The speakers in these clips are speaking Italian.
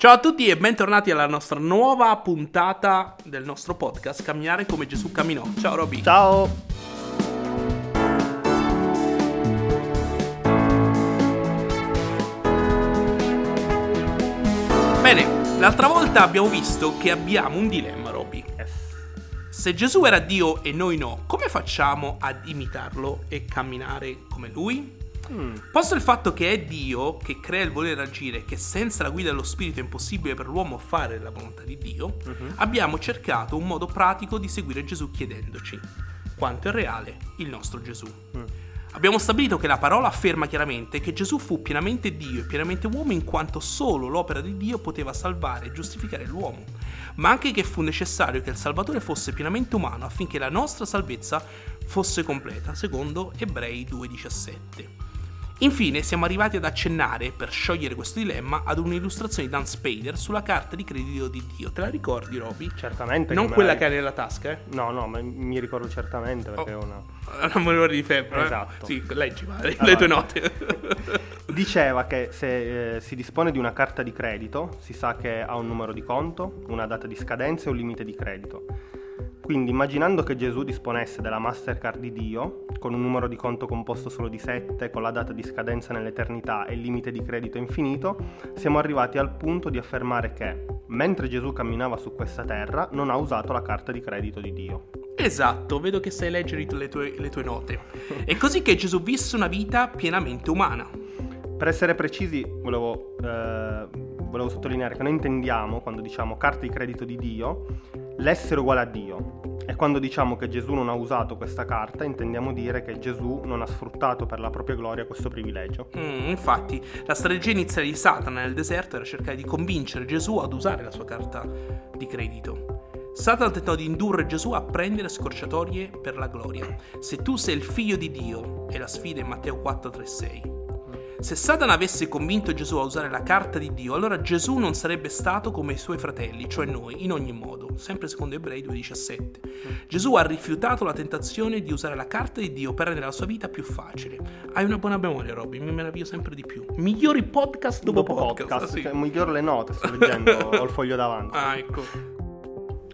Ciao a tutti e bentornati alla nostra nuova puntata del nostro podcast Camminare come Gesù camminò. Ciao Roby. Ciao. Bene, l'altra volta abbiamo visto che abbiamo un dilemma, Roby. Se Gesù era Dio e noi no, come facciamo ad imitarlo e camminare come lui? Mm. Posto il fatto che è Dio che crea il volere agire, che senza la guida dello Spirito è impossibile per l'uomo fare la volontà di Dio, mm-hmm. abbiamo cercato un modo pratico di seguire Gesù chiedendoci quanto è reale il nostro Gesù. Mm. Abbiamo stabilito che la parola afferma chiaramente che Gesù fu pienamente Dio e pienamente uomo in quanto solo l'opera di Dio poteva salvare e giustificare l'uomo, ma anche che fu necessario che il Salvatore fosse pienamente umano affinché la nostra salvezza fosse completa, secondo Ebrei 2,17. Infine siamo arrivati ad accennare, per sciogliere questo dilemma, ad un'illustrazione di Dan Spader sulla carta di credito di Dio. Te la ricordi, Roby? Certamente. Non che quella che hai nella tasca, eh? No, no, ma mi ricordo certamente perché oh. è una... Non me lo di febbre. Eh? Esatto. Eh? Sì, leggi, madre, allora, le tue note. diceva che se eh, si dispone di una carta di credito, si sa che ha un numero di conto, una data di scadenza e un limite di credito quindi immaginando che Gesù disponesse della Mastercard di Dio, con un numero di conto composto solo di 7, con la data di scadenza nell'eternità e il limite di credito infinito, siamo arrivati al punto di affermare che, mentre Gesù camminava su questa terra, non ha usato la carta di credito di Dio. Esatto, vedo che sai leggere le tue, le tue note. È così che Gesù visse una vita pienamente umana. Per essere precisi, volevo, eh, volevo sottolineare che noi intendiamo, quando diciamo carta di credito di Dio, l'essere uguale a Dio. E quando diciamo che Gesù non ha usato questa carta, intendiamo dire che Gesù non ha sfruttato per la propria gloria questo privilegio. Mm, infatti, la strategia iniziale di Satana nel deserto era cercare di convincere Gesù ad usare la sua carta di credito. Satana tentò di indurre Gesù a prendere scorciatoie per la gloria. Se tu sei il figlio di Dio, è la sfida in Matteo 4:36. Se Satana avesse convinto Gesù a usare la carta di Dio, allora Gesù non sarebbe stato come i suoi fratelli, cioè noi, in ogni modo, sempre secondo Ebrei 2,17. Gesù ha rifiutato la tentazione di usare la carta di Dio per rendere la sua vita più facile. Hai una buona memoria, Robby, mi meraviglio sempre di più. Migliori podcast dopo, dopo podcast. podcast sì. cioè, miglior le note, sto leggendo, ho il foglio davanti. Ah, ecco.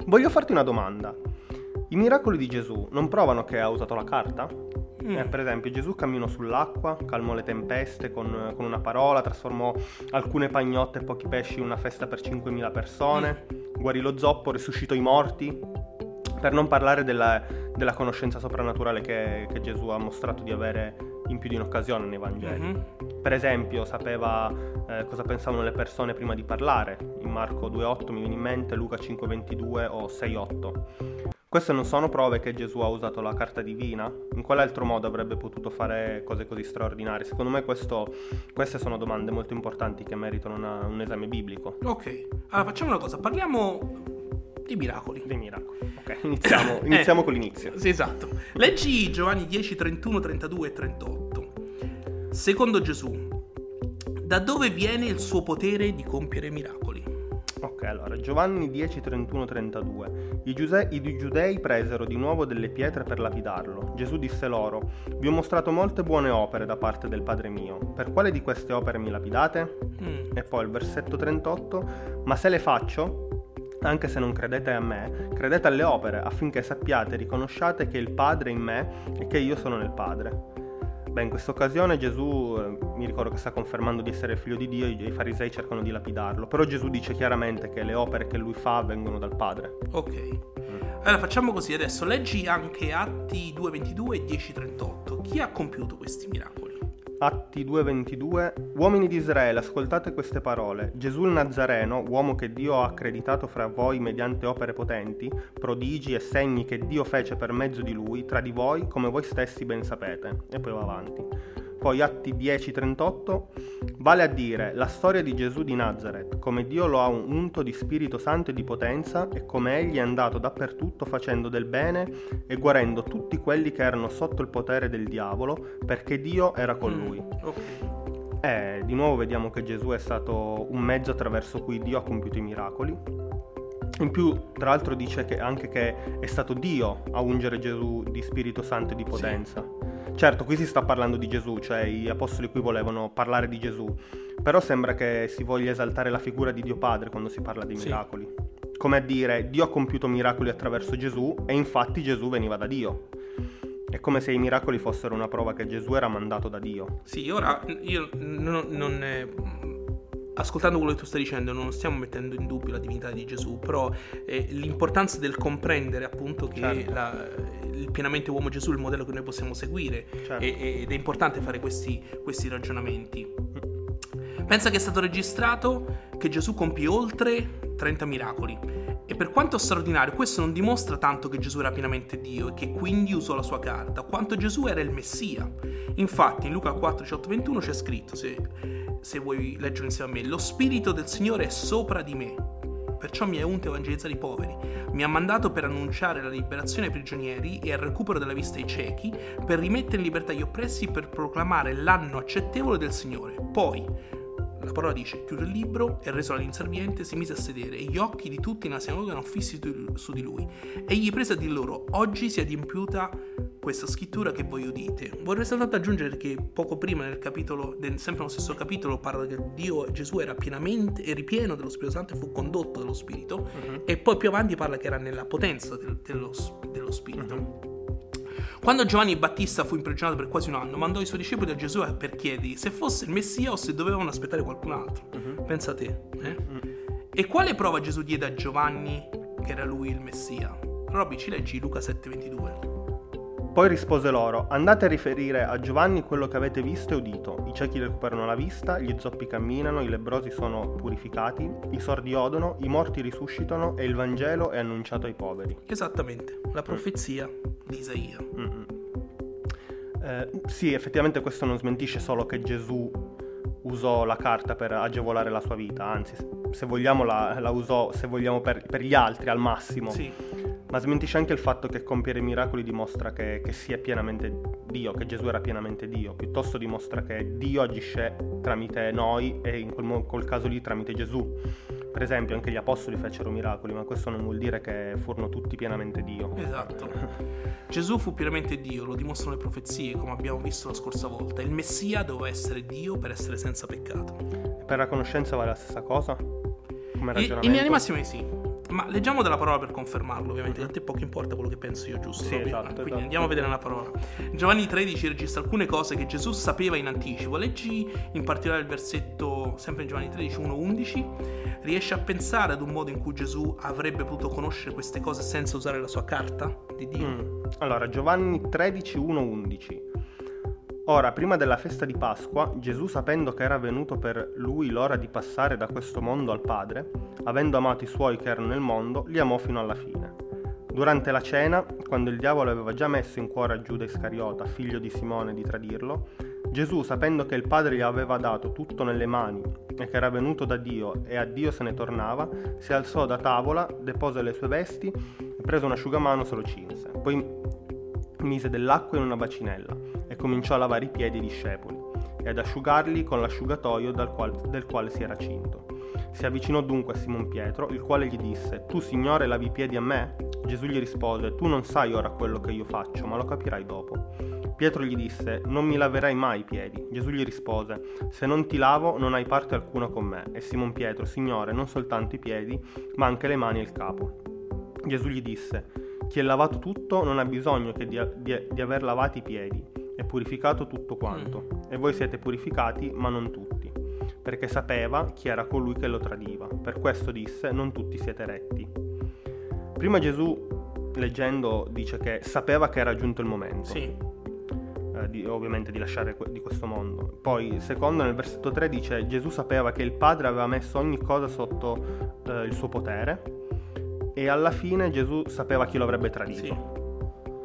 Voglio farti una domanda. I miracoli di Gesù non provano che ha usato la carta? Mm. Eh, per esempio, Gesù camminò sull'acqua, calmò le tempeste con, con, una parola, trasformò alcune pagnotte e pochi pesci in una festa per 5.000 persone, mm. guarì lo zoppo, risuscitò i morti, per non parlare della, della conoscenza soprannaturale che, che, Gesù ha mostrato di avere in più di un'occasione nei Vangeli. Mm-hmm. Per esempio, sapeva eh, cosa pensavano le persone prima di parlare. In Marco 2.8 mi viene in mente, Luca 5.22 o 6.8. Queste non sono prove che Gesù ha usato la carta divina? In quale altro modo avrebbe potuto fare cose così straordinarie? Secondo me questo, queste sono domande molto importanti che meritano una, un esame biblico. Ok, allora facciamo una cosa, parliamo di miracoli. Dei miracoli. Ok, iniziamo, eh, iniziamo eh, con l'inizio. Sì, esatto. Leggi Giovanni 10, 31, 32 e 38. Secondo Gesù, da dove viene il suo potere di compiere miracoli? Allora, Giovanni 10, 31, 32. I, giuse- I giudei presero di nuovo delle pietre per lapidarlo. Gesù disse loro, vi ho mostrato molte buone opere da parte del Padre mio. Per quale di queste opere mi lapidate? Mm. E poi il versetto 38, ma se le faccio, anche se non credete a me, credete alle opere, affinché sappiate e riconosciate che il Padre è in me e che io sono nel Padre. Beh, in questa occasione Gesù, eh, mi ricordo che sta confermando di essere il figlio di Dio, i farisei cercano di lapidarlo, però Gesù dice chiaramente che le opere che lui fa vengono dal Padre. Ok. Mm. Allora facciamo così adesso, leggi anche Atti 2.22 e 10.38. Chi ha compiuto questi miracoli? Atti 2:22 Uomini di Israele, ascoltate queste parole. Gesù il Nazareno, uomo che Dio ha accreditato fra voi mediante opere potenti, prodigi e segni che Dio fece per mezzo di lui, tra di voi, come voi stessi ben sapete. E poi va avanti. Poi Atti 10:38 vale a dire la storia di Gesù di Nazareth, come Dio lo ha unto di Spirito Santo e di potenza e come egli è andato dappertutto facendo del bene e guarendo tutti quelli che erano sotto il potere del diavolo, perché Dio era con mm, lui. Mm, okay. E di nuovo vediamo che Gesù è stato un mezzo attraverso cui Dio ha compiuto i miracoli. In più, tra l'altro, dice che anche che è stato Dio a ungere Gesù di Spirito Santo e di potenza. Sì. Certo, qui si sta parlando di Gesù, cioè gli apostoli qui volevano parlare di Gesù, però sembra che si voglia esaltare la figura di Dio Padre quando si parla di miracoli. Sì. Come a dire, Dio ha compiuto miracoli attraverso Gesù e infatti Gesù veniva da Dio. È come se i miracoli fossero una prova che Gesù era mandato da Dio. Sì, ora io non, non ascoltando quello che tu stai dicendo, non stiamo mettendo in dubbio la divinità di Gesù, però eh, l'importanza del comprendere appunto che certo. la, il pienamente uomo Gesù è il modello che noi possiamo seguire certo. e, ed è importante fare questi, questi ragionamenti. Pensa che è stato registrato che Gesù compì oltre 30 miracoli. E per quanto straordinario, questo non dimostra tanto che Gesù era pienamente Dio e che quindi usò la sua carta, quanto Gesù era il Messia. Infatti in Luca 4, 18, 21 c'è scritto, se, se vuoi leggere insieme a me, lo Spirito del Signore è sopra di me, perciò mi ha unto evangelizzare i poveri, mi ha mandato per annunciare la liberazione ai prigionieri e il recupero della vista ai ciechi, per rimettere in libertà gli oppressi, per proclamare l'anno accettevole del Signore. Poi, la parola dice, chiude il libro e reso all'inserviente si mise a sedere e gli occhi di tutti nella sinagoga erano fissi su di lui. Egli prese a dir loro, oggi si è adempiuta questa scrittura che voi udite. Vorrei soltanto aggiungere che poco prima nel capitolo, sempre nello stesso capitolo, parla che Dio, Gesù era pienamente, e ripieno dello Spirito Santo e fu condotto dallo Spirito, uh-huh. e poi più avanti parla che era nella potenza del, dello, dello, Spirito. Uh-huh. Quando Giovanni Battista fu imprigionato per quasi un anno, mandò i suoi discepoli a Gesù per chiedergli se fosse il Messia o se dovevano aspettare qualcun altro. Uh-huh. Pensa a te. Eh? Uh-huh. E quale prova Gesù diede a Giovanni che era lui il Messia? Robby, ci leggi Luca 7:22. Poi rispose loro, andate a riferire a Giovanni quello che avete visto e udito. I ciechi recuperano la vista, gli zoppi camminano, i lebrosi sono purificati, i sordi odono, i morti risuscitano e il Vangelo è annunciato ai poveri. Esattamente, la profezia di Isaia. Eh, sì, effettivamente questo non smentisce solo che Gesù usò la carta per agevolare la sua vita, anzi, se vogliamo la, la usò se vogliamo per, per, gli altri al massimo. Sì ma smentisce anche il fatto che compiere miracoli dimostra che, che sia pienamente Dio, che Gesù era pienamente Dio, piuttosto dimostra che Dio agisce tramite noi e in quel, quel caso lì tramite Gesù. Per esempio, anche gli apostoli fecero miracoli, ma questo non vuol dire che furono tutti pienamente Dio. Esatto. Gesù fu pienamente Dio, lo dimostrano le profezie, come abbiamo visto la scorsa volta. Il Messia doveva essere Dio per essere senza peccato. E per la conoscenza vale la stessa cosa? Come ragionamento? In linea di massima sì. Ma leggiamo della parola per confermarlo, ovviamente. A te poco importa quello che penso io, giusto? Sì, esatto, Quindi esatto. andiamo a vedere la parola. Giovanni 13 registra alcune cose che Gesù sapeva in anticipo. Leggi in particolare il versetto, sempre in Giovanni 13, 1-11. Riesci a pensare ad un modo in cui Gesù avrebbe potuto conoscere queste cose senza usare la sua carta di Dio? Mm. Allora, Giovanni 13, 1-11. Ora, prima della festa di Pasqua, Gesù, sapendo che era venuto per lui l'ora di passare da questo mondo al Padre, avendo amato i suoi che erano nel mondo, li amò fino alla fine. Durante la cena, quando il diavolo aveva già messo in cuore a Giuda Iscariota, figlio di Simone, di tradirlo, Gesù, sapendo che il Padre gli aveva dato tutto nelle mani e che era venuto da Dio e a Dio se ne tornava, si alzò da tavola, depose le sue vesti e preso un asciugamano se lo cinse. Poi mise dell'acqua in una bacinella e cominciò a lavare i piedi ai discepoli e ad asciugarli con l'asciugatoio qual, del quale si era cinto. Si avvicinò dunque a Simon Pietro, il quale gli disse, Tu Signore lavi i piedi a me? Gesù gli rispose, Tu non sai ora quello che io faccio, ma lo capirai dopo. Pietro gli disse, Non mi laverai mai i piedi. Gesù gli rispose, Se non ti lavo non hai parte alcuna con me. E Simon Pietro, Signore, non soltanto i piedi, ma anche le mani e il capo. Gesù gli disse, Chi è lavato tutto non ha bisogno che di, di, di aver lavati i piedi è purificato tutto quanto, mm. e voi siete purificati, ma non tutti, perché sapeva chi era colui che lo tradiva. Per questo disse, non tutti siete retti. Prima Gesù, leggendo, dice che sapeva che era giunto il momento. Sì. Eh, di, ovviamente di lasciare que- di questo mondo. Poi, secondo, nel versetto 3 dice Gesù sapeva che il Padre aveva messo ogni cosa sotto eh, il suo potere e alla fine Gesù sapeva chi lo avrebbe tradito. Sì.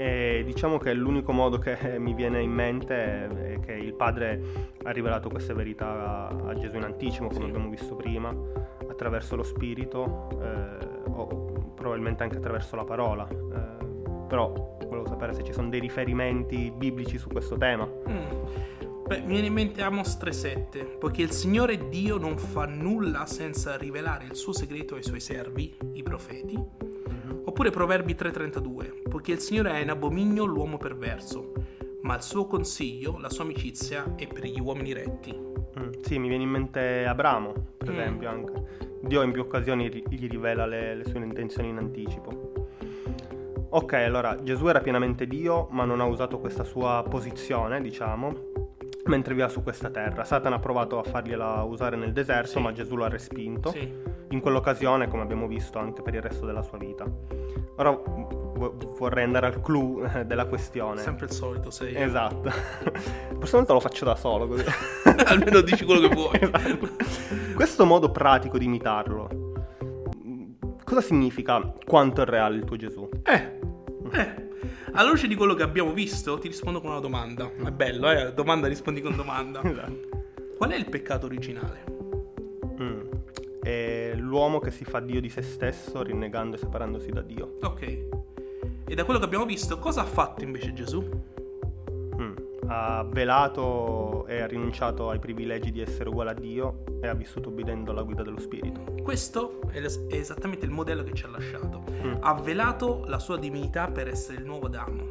E diciamo che l'unico modo che mi viene in mente è che il padre ha rivelato queste verità a Gesù in anticipo, come sì. abbiamo visto prima, attraverso lo spirito eh, o probabilmente anche attraverso la parola. Eh, però volevo sapere se ci sono dei riferimenti biblici su questo tema. Mm. Beh, mi viene in mente Amos 3.7, poiché il Signore Dio non fa nulla senza rivelare il suo segreto ai suoi servi, i profeti. Oppure Proverbi 3.32, poiché il Signore è in abominio l'uomo perverso, ma il suo consiglio, la sua amicizia è per gli uomini retti. Mm, sì, mi viene in mente Abramo, per Mm. esempio, anche. Dio in più occasioni gli rivela le, le sue intenzioni in anticipo. Ok, allora Gesù era pienamente Dio, ma non ha usato questa sua posizione, diciamo, mentre viveva su questa terra. Satana ha provato a fargliela usare nel deserto, Sì. ma Gesù lo ha respinto. Sì. In quell'occasione, come abbiamo visto, anche per il resto della sua vita. Ora vorrei andare al clou della questione. Sempre il solito, sei. Esatto. La prossima volta lo faccio da solo così. Almeno dici quello che vuoi. Esatto. Questo modo pratico di imitarlo, cosa significa quanto è reale il tuo Gesù? Eh, eh. Alla luce di quello che abbiamo visto, ti rispondo con una domanda. È bello, eh? Domanda rispondi con domanda. Esatto. Qual è il peccato originale? Mm. È l'uomo che si fa Dio di se stesso, rinnegando e separandosi da Dio. Ok. E da quello che abbiamo visto, cosa ha fatto invece Gesù? Mm. Ha velato e ha rinunciato ai privilegi di essere uguale a Dio e ha vissuto obbedendo alla guida dello Spirito. Questo è es- è esattamente il modello che ci ha lasciato. Mm. Ha velato la sua divinità per essere il nuovo Adamo.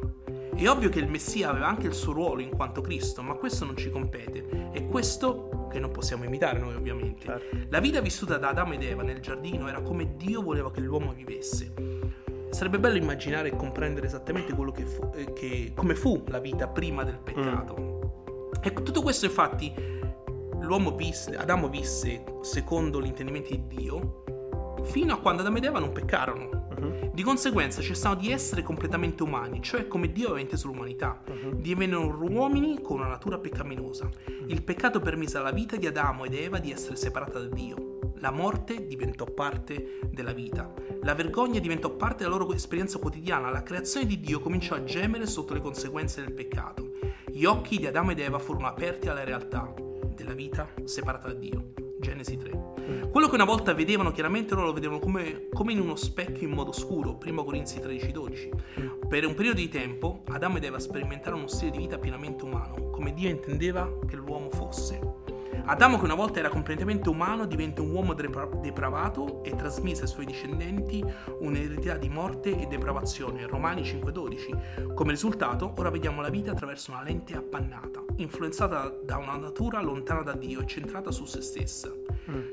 È ovvio che il Messia aveva anche il suo ruolo in quanto Cristo, ma questo non ci compete. È questo che non possiamo imitare noi, ovviamente. Certo. La vita vissuta da Adamo ed Eva nel giardino era come Dio voleva che l'uomo vivesse. Sarebbe bello immaginare e comprendere esattamente quello che fu, eh, che- come fu la vita prima del peccato. Ecco, tutto questo infatti l'uomo visse, Adamo visse secondo l'intendimento di Dio fino a quando Adamo ed Eva non peccarono. Mhm. Di conseguenza cercavano di essere completamente umani, cioè come Dio aveva inteso l'umanità. Mhm. Divennero uomini con una natura peccaminosa. Il peccato permise alla vita di Adamo ed Eva di essere separata da Dio. La morte diventò parte della vita. La vergogna diventò parte della loro esperienza quotidiana. La creazione di Dio cominciò a gemere sotto le conseguenze del peccato. Gli occhi di Adamo ed Eva furono aperti alla realtà della vita separata da Dio. Genesi 3. Quello che una volta vedevano chiaramente loro lo vedevano come, come in uno specchio in modo scuro, 1 Corinzi 13-12. Per un periodo di tempo Adamo ed Eva sperimentarono uno stile di vita pienamente umano, come Dio intendeva che l'uomo fosse. Adamo, che una volta era completamente umano, diventa un uomo depra- depravato e trasmise ai suoi discendenti un'eredità di morte e depravazione. Romani 5:12. Come risultato, ora vediamo la vita attraverso una lente appannata, influenzata da una natura lontana da Dio e centrata su se stessa.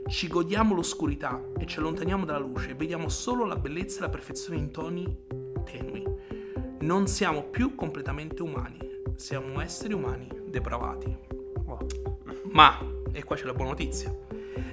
Ci godiamo l'oscurità e ci allontaniamo dalla luce e vediamo solo la bellezza e la perfezione in toni tenui. Non siamo più completamente umani, siamo esseri umani depravati. Wow. Ma, e qua c'è la buona notizia.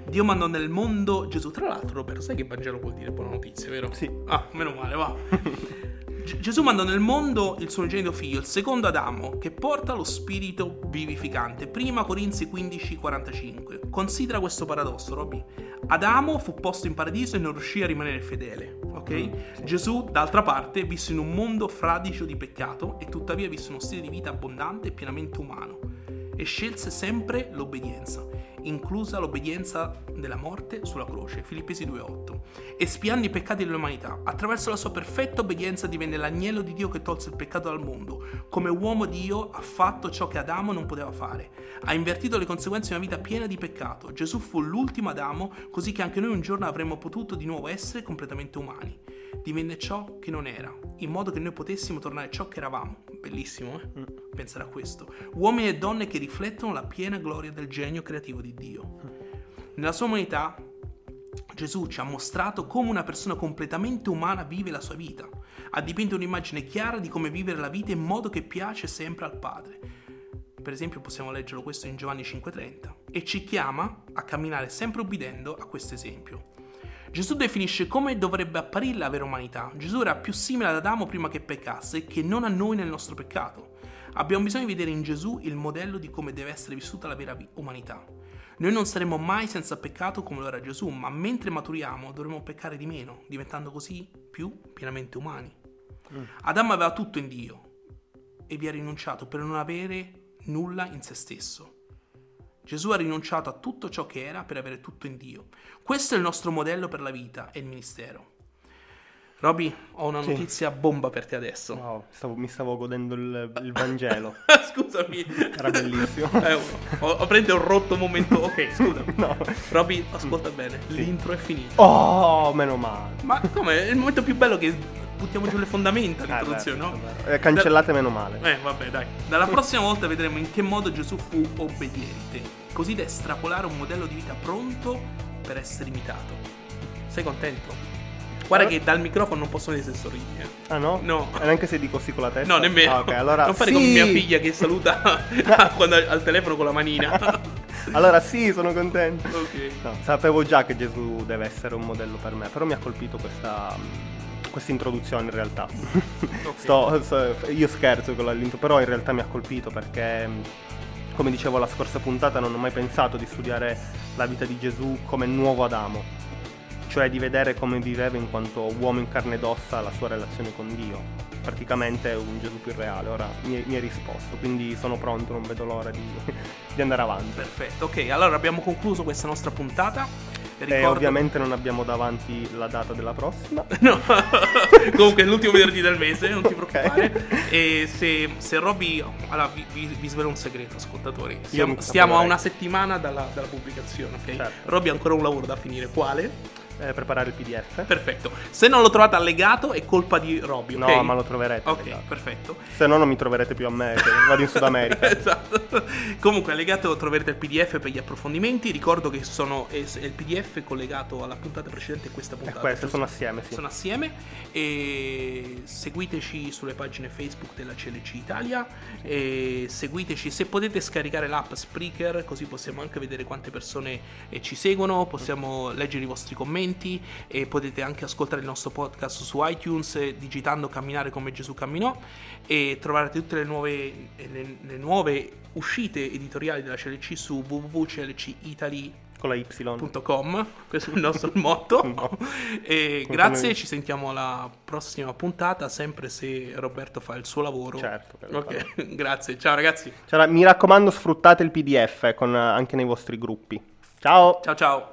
Dio mandò nel mondo Gesù. Tra l'altro, Roberto, sai che Vangelo vuol dire buona notizia, vero? Sì. Ah, meno male, va. G- Gesù mandò nel mondo il suo unigenito figlio, il secondo Adamo, che porta lo spirito vivificante. Prima Corinzi 15, 45. Considera questo paradosso, Robby. Adamo fu posto in paradiso e non riuscì a rimanere fedele, ok? Gesù, d'altra parte, visse in un mondo fradicio di peccato e tuttavia visse uno stile di vita abbondante e pienamente umano. E scelse sempre l'obbedienza, inclusa l'obbedienza della morte sulla croce, Filippesi 2.8. Espiando i peccati dell'umanità, attraverso la sua perfetta obbedienza divenne l'agnello di Dio che tolse il peccato dal mondo. Come uomo Dio ha fatto ciò che Adamo non poteva fare. Ha invertito le conseguenze di una vita piena di peccato. Gesù fu l'ultimo Adamo, così che anche noi un giorno avremmo potuto di nuovo essere completamente umani. Divenne ciò che non era, in modo che noi potessimo tornare ciò che eravamo. Bellissimo, eh? Pensare a questo. Uomini e donne che riflettono la piena gloria del genio creativo di Dio. Nella sua umanità Gesù ci ha mostrato come una persona completamente umana vive la sua vita. Ha dipinto un'immagine chiara di come vivere la vita in modo che piace sempre al Padre. Per esempio possiamo leggerlo questo in Giovanni 5:30 e ci chiama a camminare sempre obbedendo a questo esempio. Gesù definisce come dovrebbe apparire la vera umanità. Gesù era più simile ad Adamo prima che peccasse che non a noi nel nostro peccato. Abbiamo bisogno di vedere in Gesù il modello di come deve essere vissuta la vera umanità. Noi non saremo mai senza peccato come lo era Gesù, ma mentre maturiamo dovremo peccare di meno, diventando così più pienamente umani. Adamo aveva tutto in Dio e vi ha rinunciato per non avere nulla in se stesso. Gesù ha rinunciato a tutto ciò che era per avere tutto in Dio. Questo è il nostro modello per la vita e il ministero. Roby, ho una Sì. notizia bomba per te adesso. Wow, stavo- mi stavo godendo il, il Vangelo. Scusami. Era bellissimo. Eh, ho, ho preso un rotto momento. Ok, scusa. No. Roby, ascolta bene. L'intro è finito. Oh, meno male. Ma come? È il momento più bello che buttiamo giù le fondamenta l'introduzione, beh, no? Eh, cancellate meno male. Eh, vabbè, dai. Dalla prossima volta vedremo in che modo Gesù fu obbediente, così da estrapolare un modello di vita pronto per essere imitato. Sei contento? Guarda che dal microfono non posso dire se sorridi. eh. Ah no? No. E neanche se dico sì con la testa? No, nemmeno. Ah, ok, allora non fare sì. come mia figlia che saluta quando al telefono con la manina. Allora sì, sono contento. ok. No, sapevo già che Gesù deve essere un modello per me, però mi ha colpito questa, questa introduzione in realtà. Sto- sto- io scherzo con l'intro, però in realtà mi ha colpito perché, come dicevo la scorsa puntata, non ho mai pensato di studiare la vita di Gesù come nuovo Adamo, cioè di vedere come viveva in quanto uomo in carne ed ossa la sua relazione con Dio. Praticamente è un Gesù più reale, ora mi, mi hai risposto, quindi sono pronto, non vedo l'ora di, di andare avanti. Perfetto, ok, allora abbiamo concluso questa nostra puntata. E Ricordo- ovviamente non abbiamo davanti la data della prossima. No, comunque è l'ultimo venerdì del mese, non ti preoccupare. E se, se Robby. Allora, vi, vi- vi svelo un segreto, ascoltatori. Stiamo, mi stiamo a una settimana dalla, dalla pubblicazione, ok? Certo. Robby ha ancora un lavoro da finire. Quale? Eh, preparare il PDF. Perfetto. Se non lo trovate allegato, è colpa di Robby, ok? No, ma lo troverete. Ok, esatto. perfetto. Se no non mi troverete più a me, che vado in Sud America. esatto. Comunque, allegato troverete il PDF per gli approfondimenti. Ricordo che sono, è, è il PDF collegato alla puntata precedente e questa E puntata. queste giusto? sono assieme, sì. sono assieme e seguiteci sulle pagine Facebook della CLC Italia e seguiteci se potete scaricare l'app Spreaker così possiamo anche vedere quante persone eh, ci seguono possiamo leggere i vostri commenti e potete anche ascoltare il nostro podcast su iTunes eh, digitando camminare come Gesù camminò e troverete tutte le nuove, eh, le, le nuove uscite editoriali della CLC su www.clcitaly.com Con la questo è il nostro motto No. e Come grazie noi. ci sentiamo alla prossima puntata sempre se Roberto fa il suo lavoro Certo. che lo ok grazie ciao ragazzi Cioè, mi raccomando, sfruttate il PDF con, eh, anche nei vostri gruppi. Ciao! ciao ciao